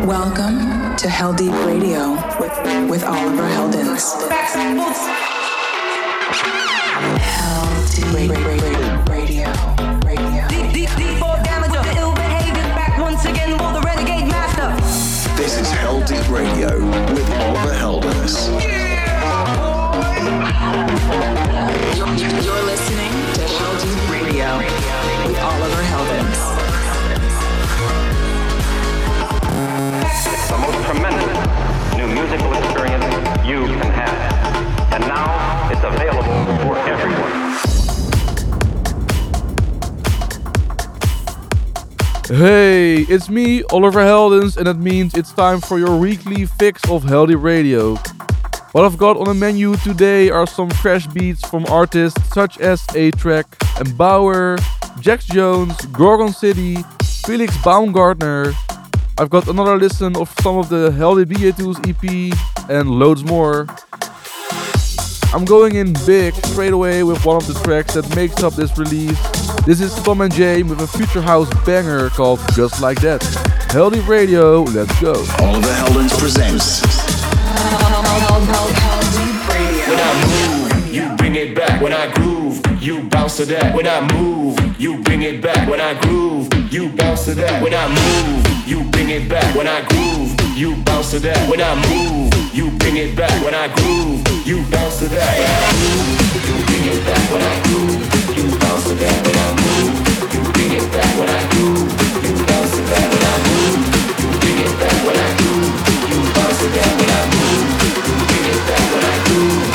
Welcome to Heldeep Radio with, with Oliver Heldens. Heldeep Radio. Radio. Deep, deep, deep for damage of ill behavior. Back once again for the renegade master. This is Heldeep Radio with Oliver Heldens. You're, musical experience you can have. And now it's available for everyone. Hey, it's me, Oliver Heldens, and that means it's time for your weekly fix of Heldeep Radio. What I've got on the menu today are some fresh beats from artists such as A-Trak and Baauer, Jax Jones, Gorgon City, Felix Baumgartner. I've got another listen of some of the Heldeep DJ Tools EP and loads more. I'm going in big straight away with one of the tracks that makes up this release. This is Tom and Jane with a future house banger called Just Like That. Healthy Radio, let's go. Oliver Heldens presents When I move, you bring it back. When I groove, you bounce to that. When I move, you bring it back. When I groove, you bounce to that. When I move, you bring it back. When I groove, you bounce to that. When I move, you bring it back. When I groove, you bounce to that. When I move, you bring it back. When I groove, you bounce to that. When I move, you bring it back. When I groove, you bounce to that. When I move, you bring it back. When I groove, you bounce to that. When I move, you bring it back. When I groove,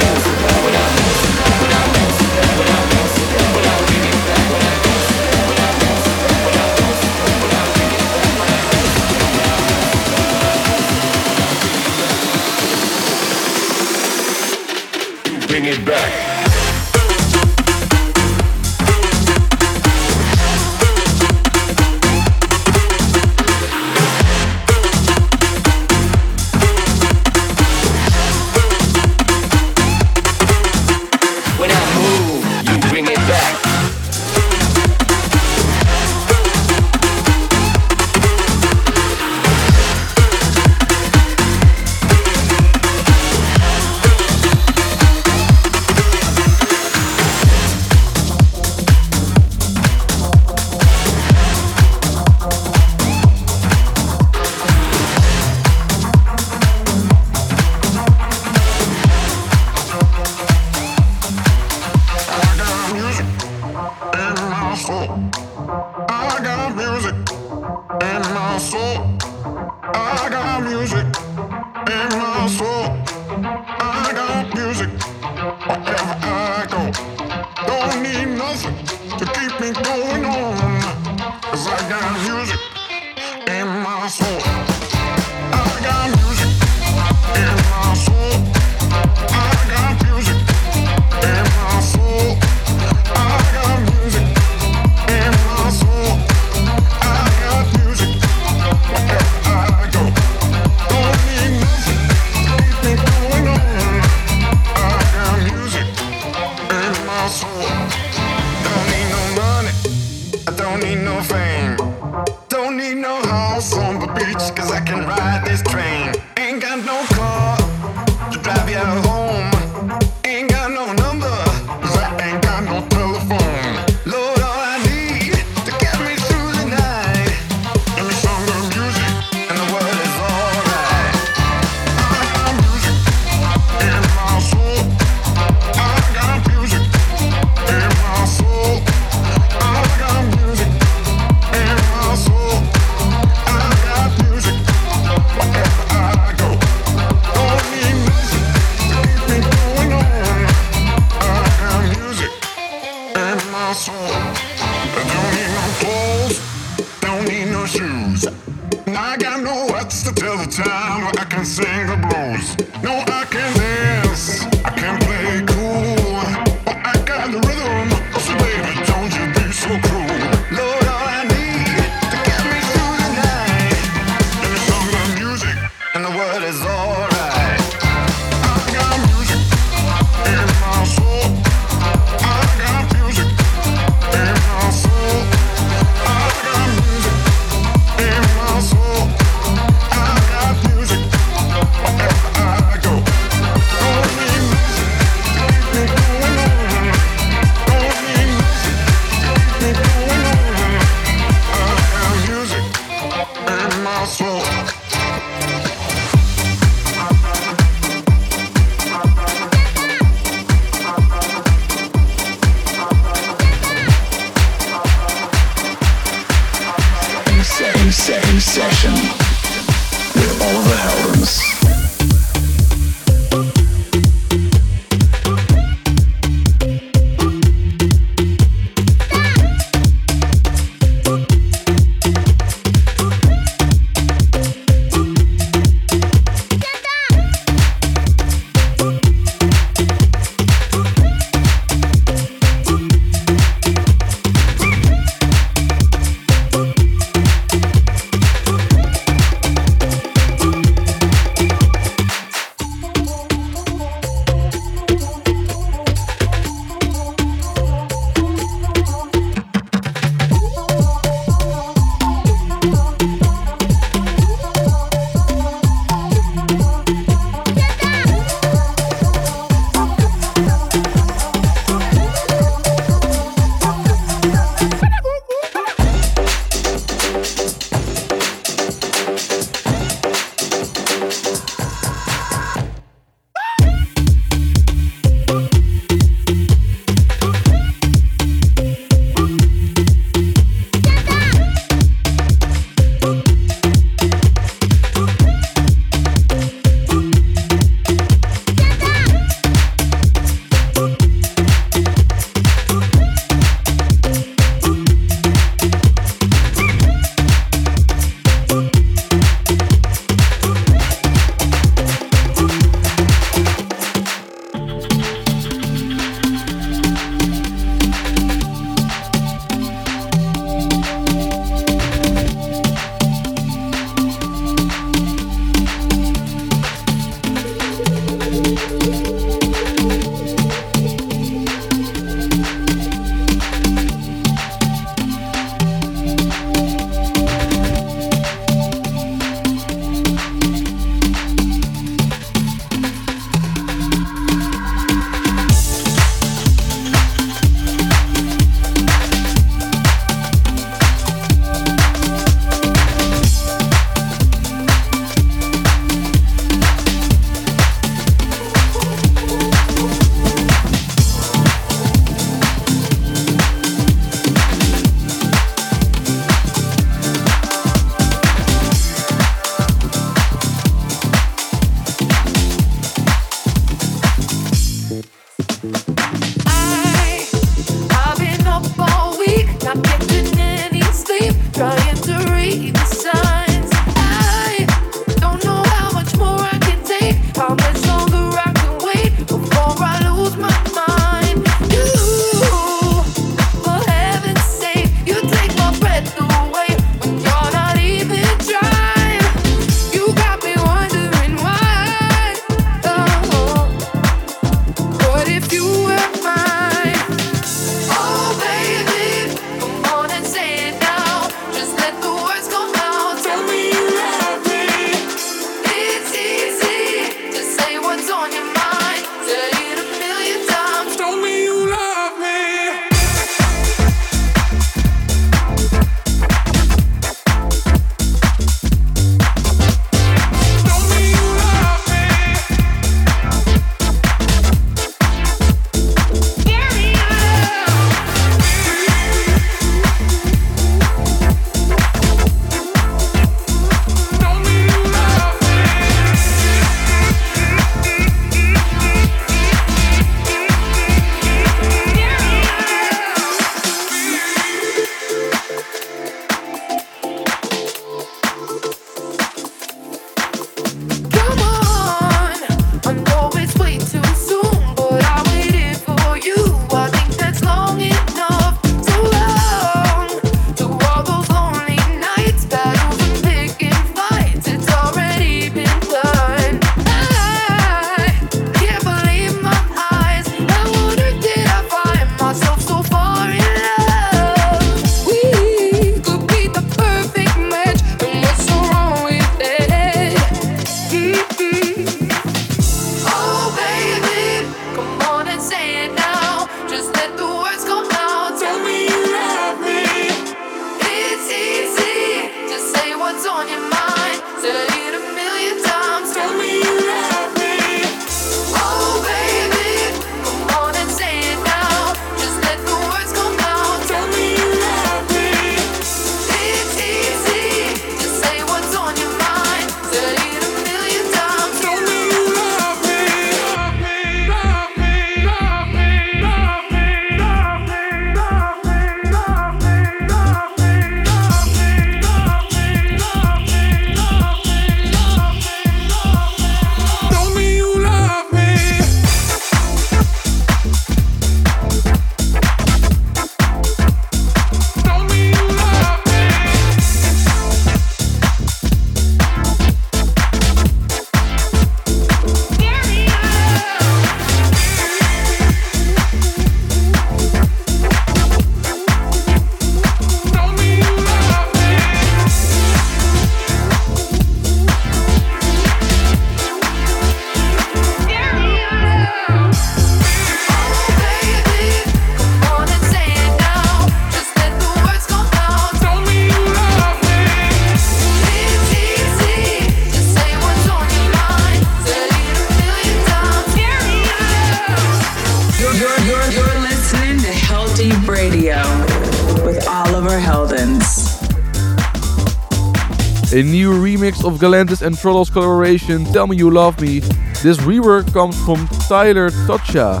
of Galantis and Throttle's collaboration Tell Me You Love Me. This rework comes from Tyler Tocha,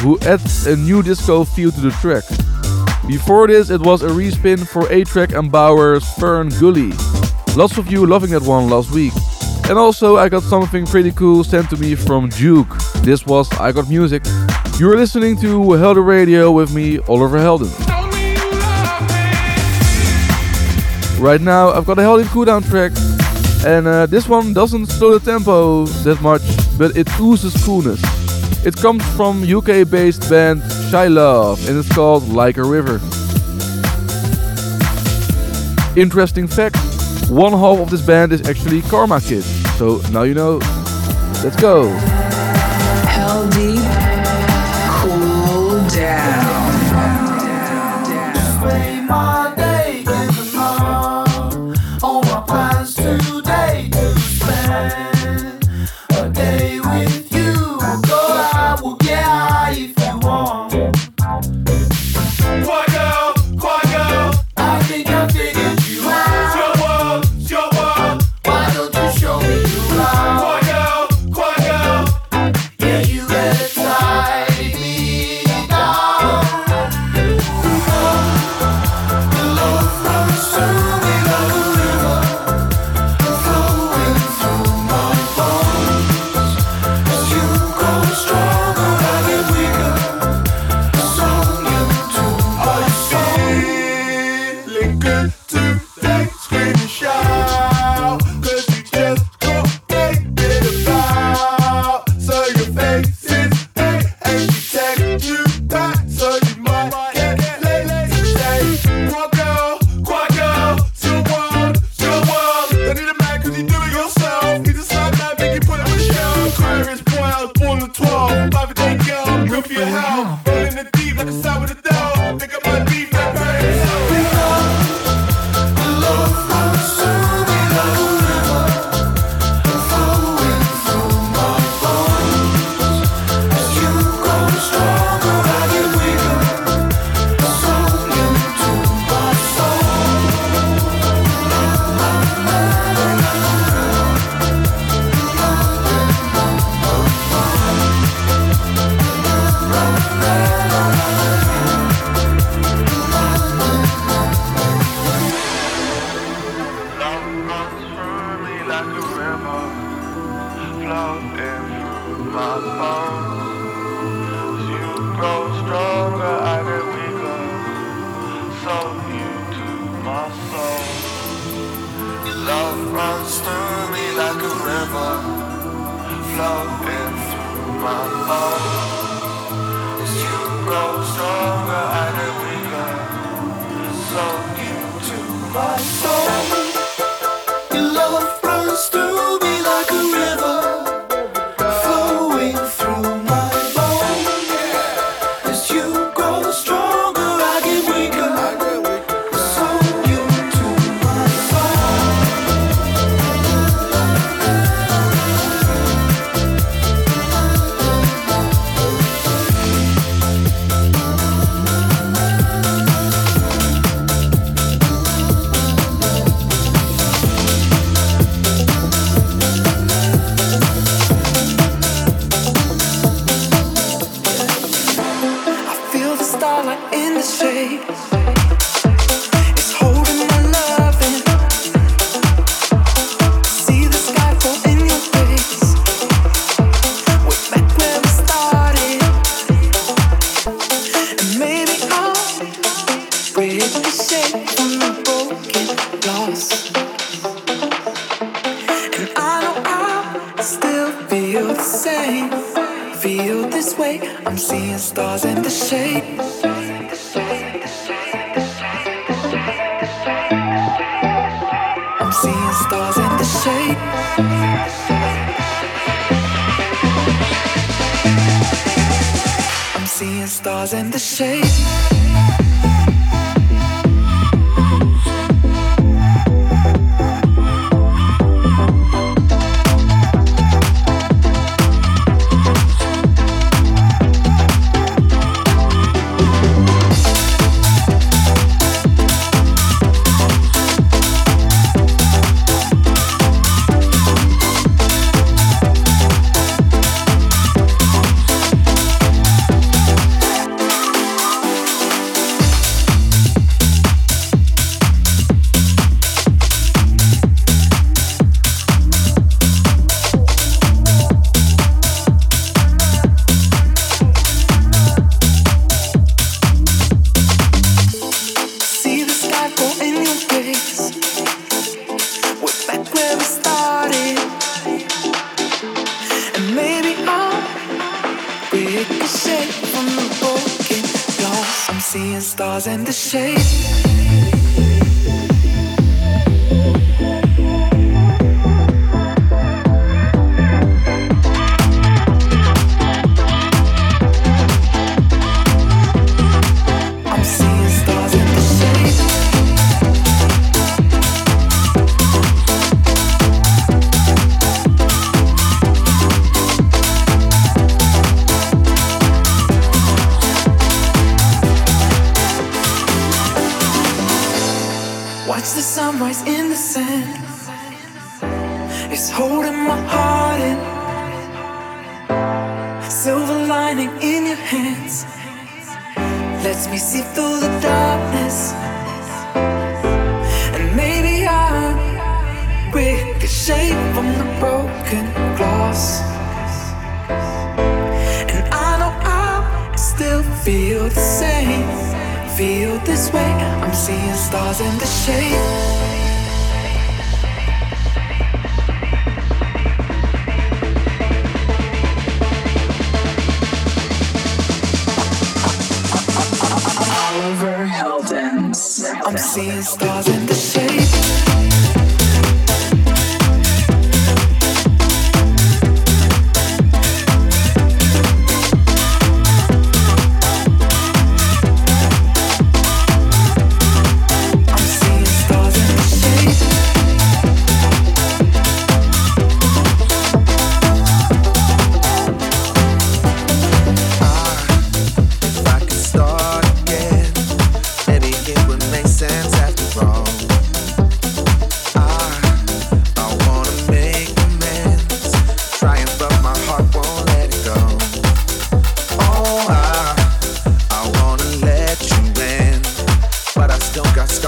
who adds a new disco feel to the track. Before this, it was a respin for A-Trak and Baauer's Fern Gully. Lots of you loving that one last week. And also, I got something pretty cool sent to me from Duke. This was I Got Music. You're listening to Heldeep Radio with me, Oliver Helden. Right now, I've got a Heldeep cooldown track, and uh, this one doesn't slow the tempo that much, but it oozes coolness. It comes from UK based band Shy Luv, and it's called Like a River. Interesting fact one half of this band is actually Karma Kid, so now you know. Let's go. This face.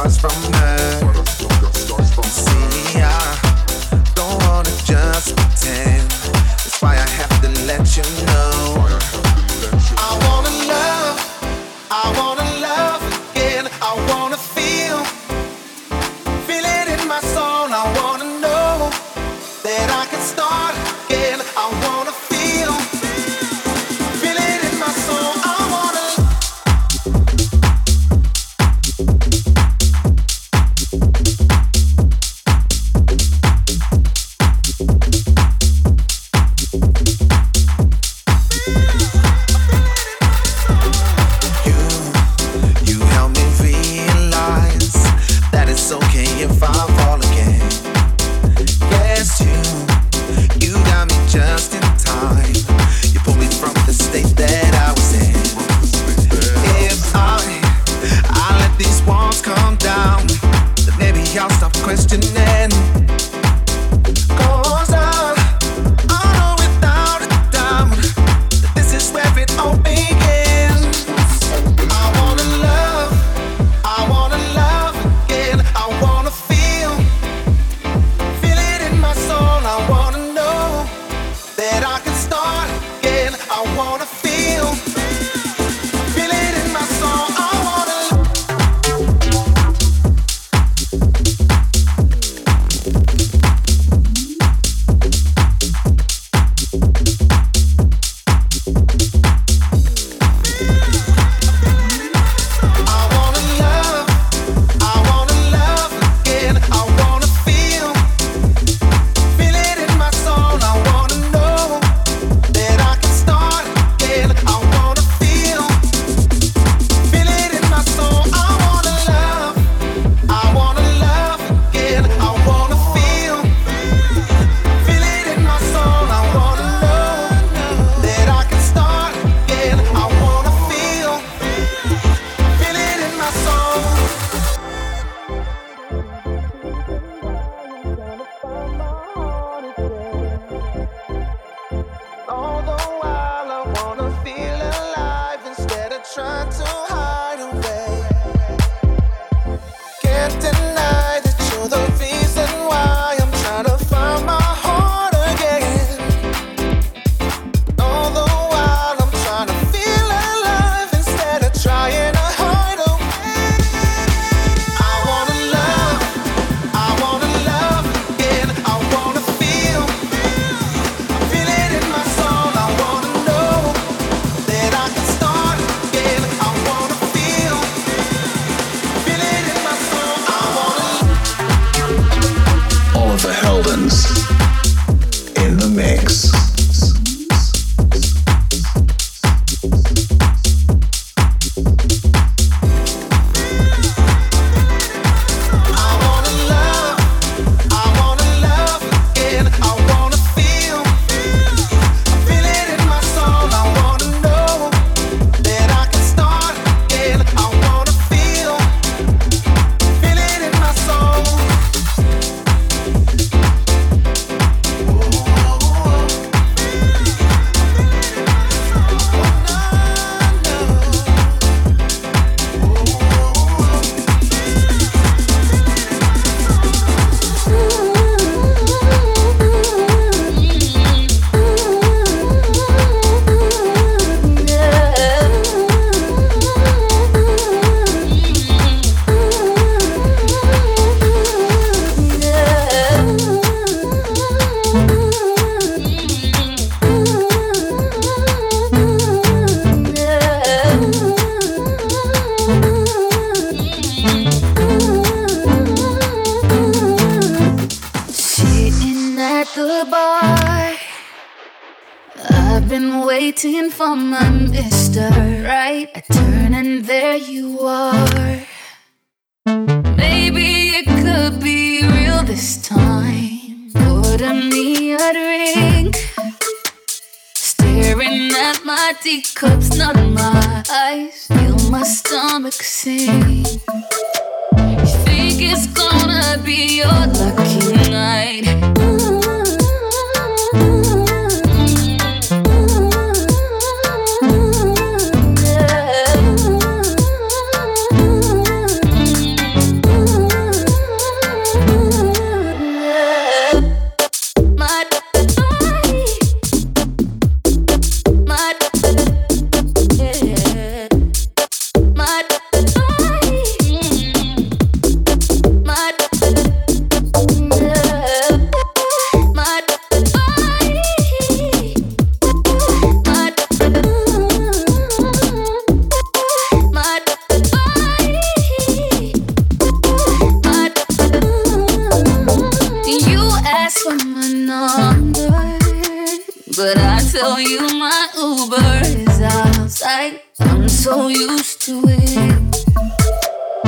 From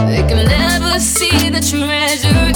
They can never see the treasure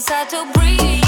it's hard to breathe.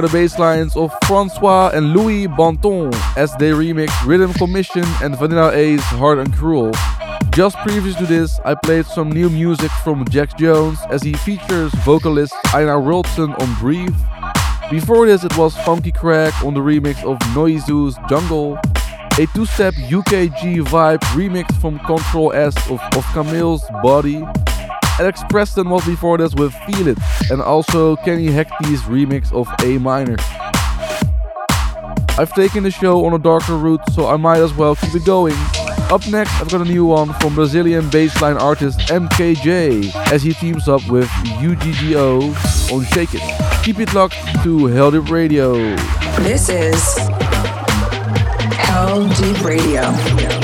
The bass lines of Francois and Louis Bonton as they remixed Rhythm Commission and Vanilla Ace Hard and Cruel. Just previous to this, I played some new music from Jack Jones as he features vocalist Einar Wilson on Breathe. Before this, it was Funky Crack on the remix of Noizu's Jungle, a two-step UKG vibe remix from Control S of, of Camille's Body. Alex Preston was before this with Feel It, and also Kenny Hecty's remix of A minor. I've taken the show on a darker route, so I might as well keep it going. Up next, I've got a new one from Brazilian bassline artist MKJ as he teams up with UGGO on Shake It. Keep it locked to Heldeep Radio. This is Heldeep. Radio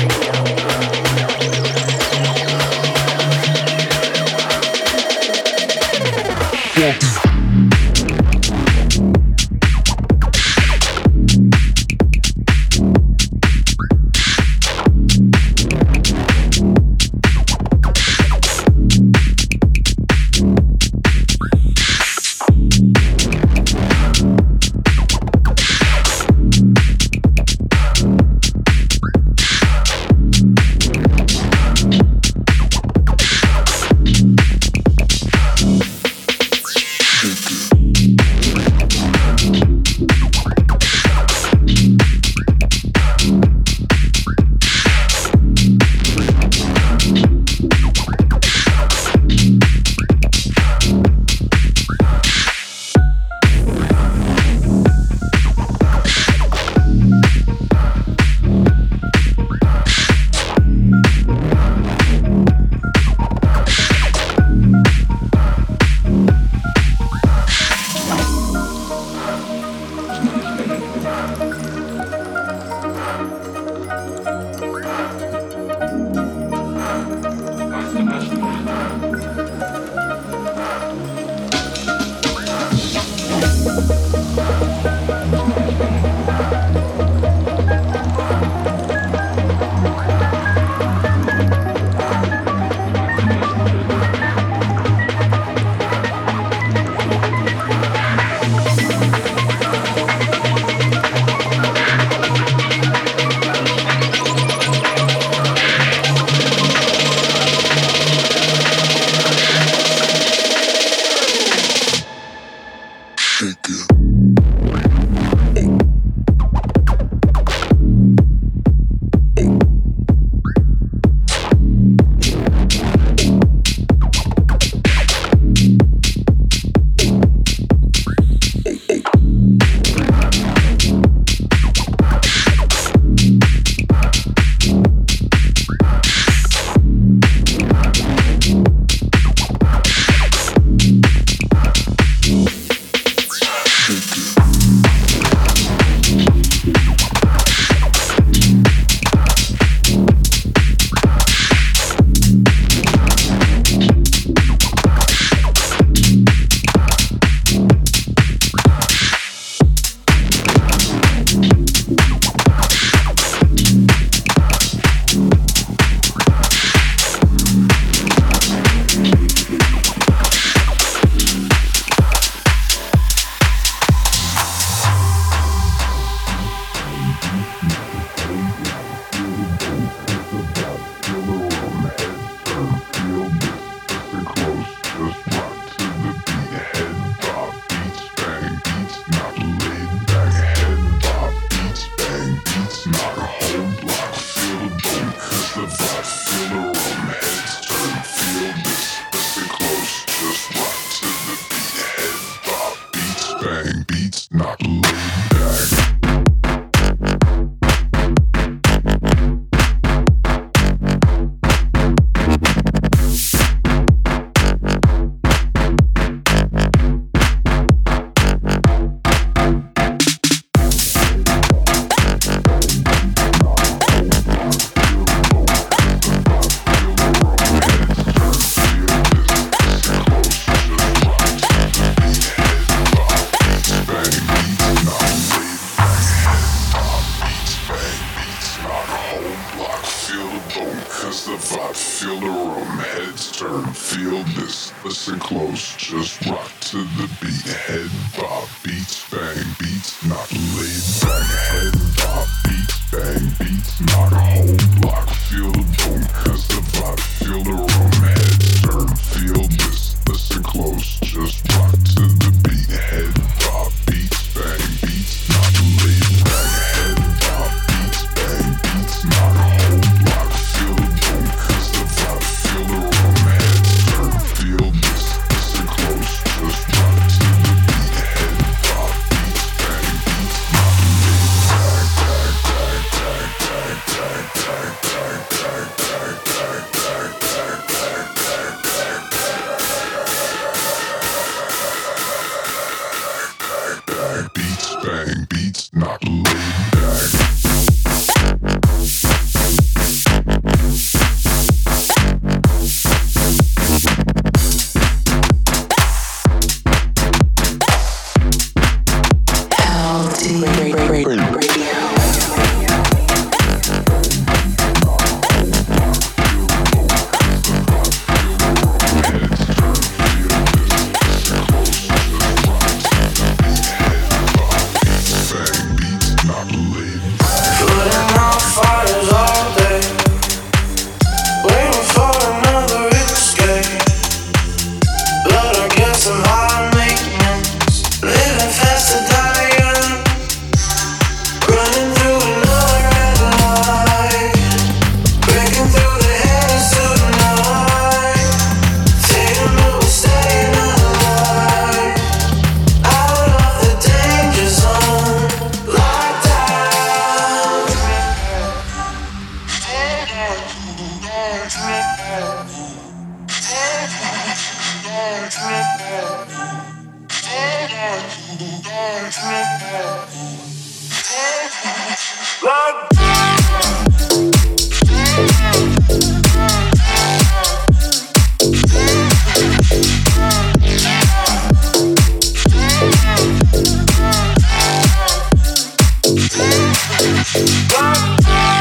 One.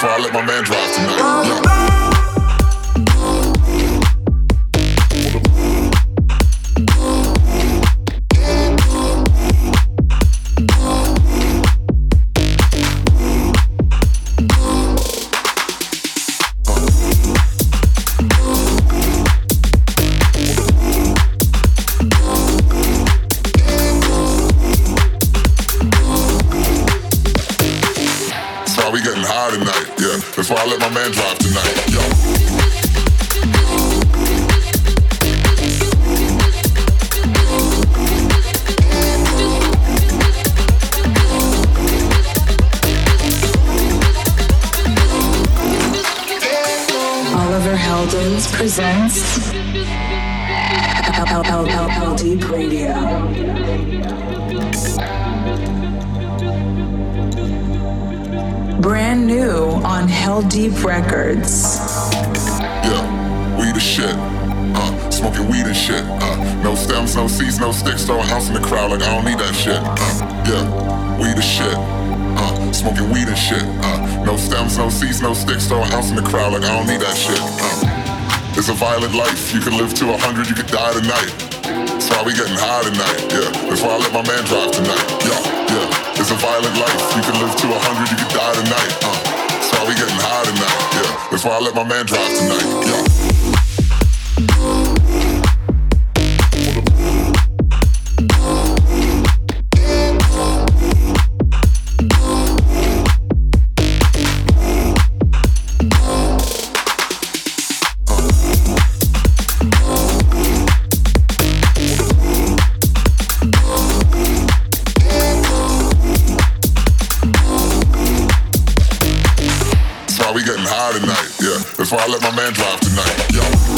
before I let my man drive tonight. Yeah. let my man drive tonight. Yeah. tonight before I let my man drive tonight. Yo.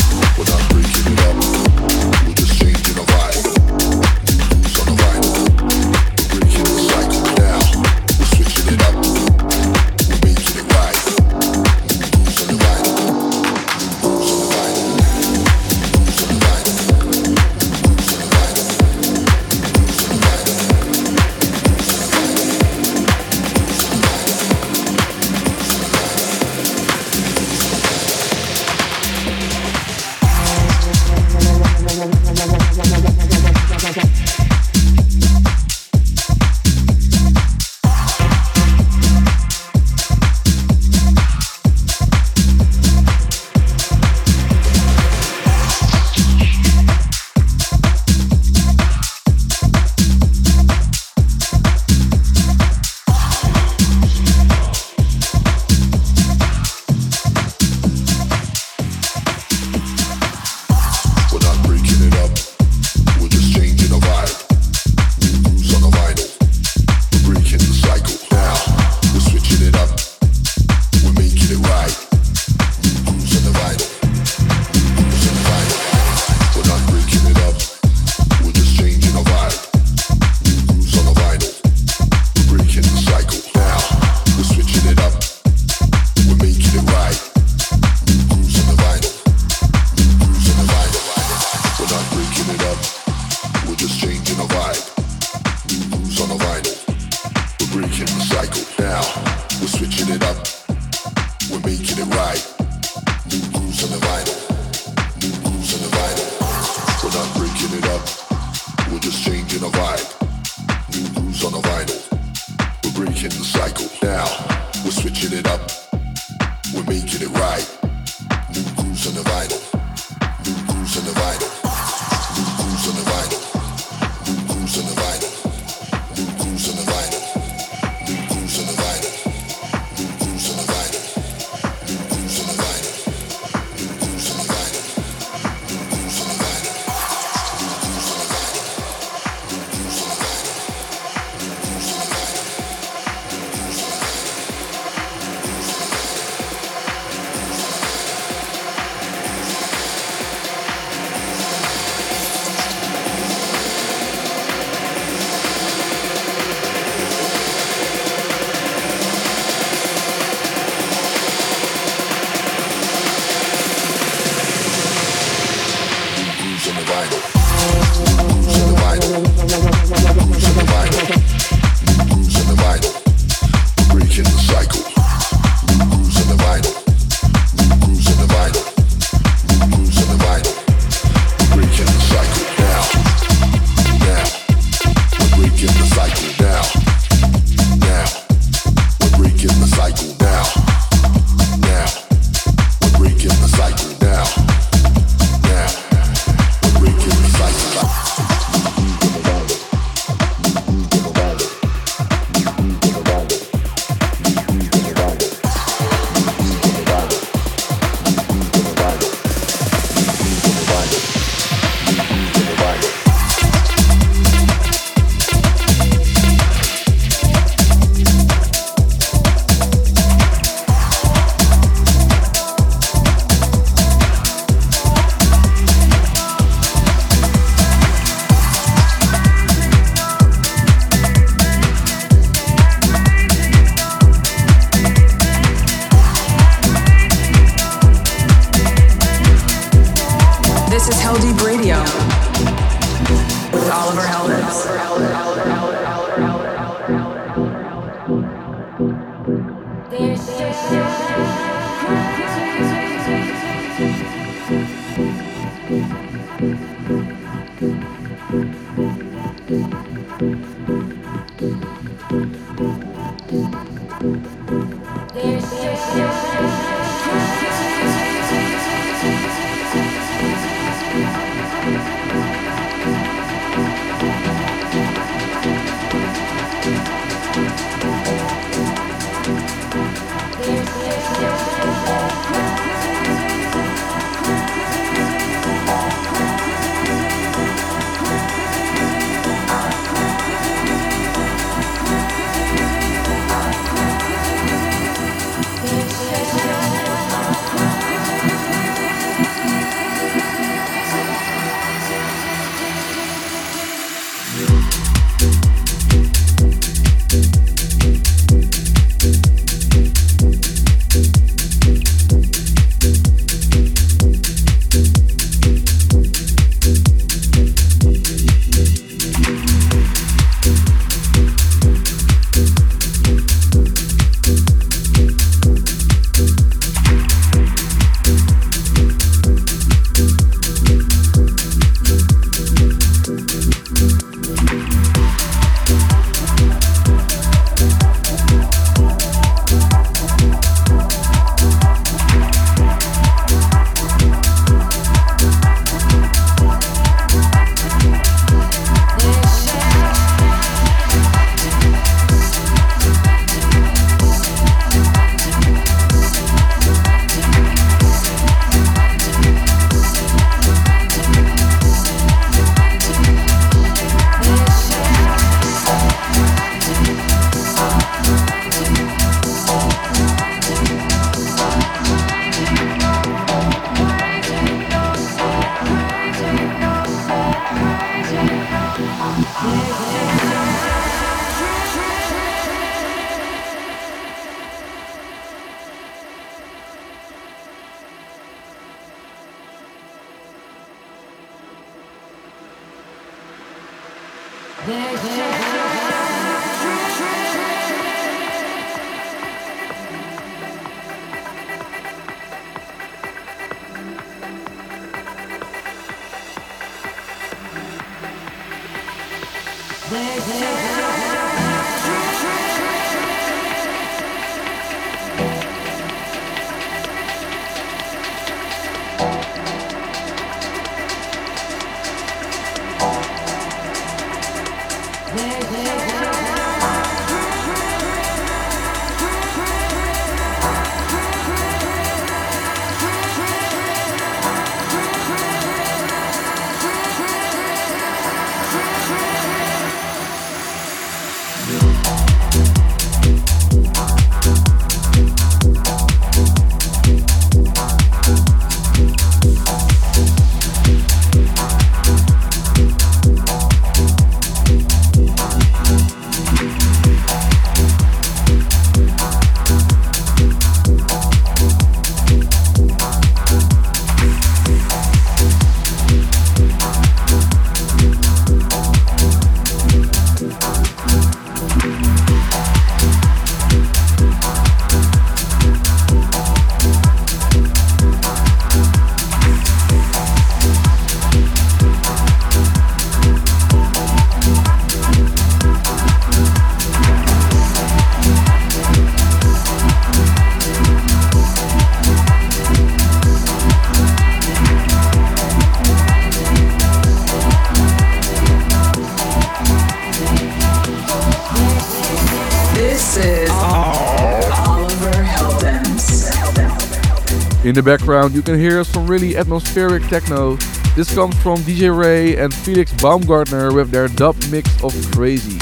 In the background, you can hear some really atmospheric techno. This comes from DJ Ray and Felix Baumgartner with their dub mix of Crazy.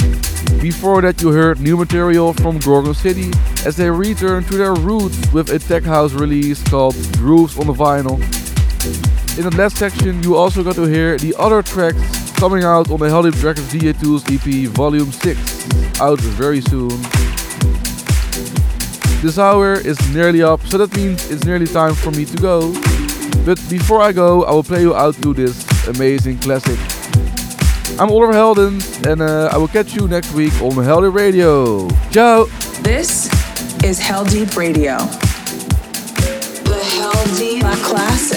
Before that, you heard new material from Gorgon City as they return to their roots with a tech house release called Grooves on the Vinyl. In the last section, you also got to hear the other tracks coming out on the Heldeep Records DJ Tools EP Volume 6, out very soon. This hour is nearly up, so that means it's nearly time for me to go. But before I go, I will play you out to this amazing classic. I'm Oliver Heldens, and uh, I will catch you next week on Heldeep Radio. Ciao! This is Heldeep Radio. The Heldeep Class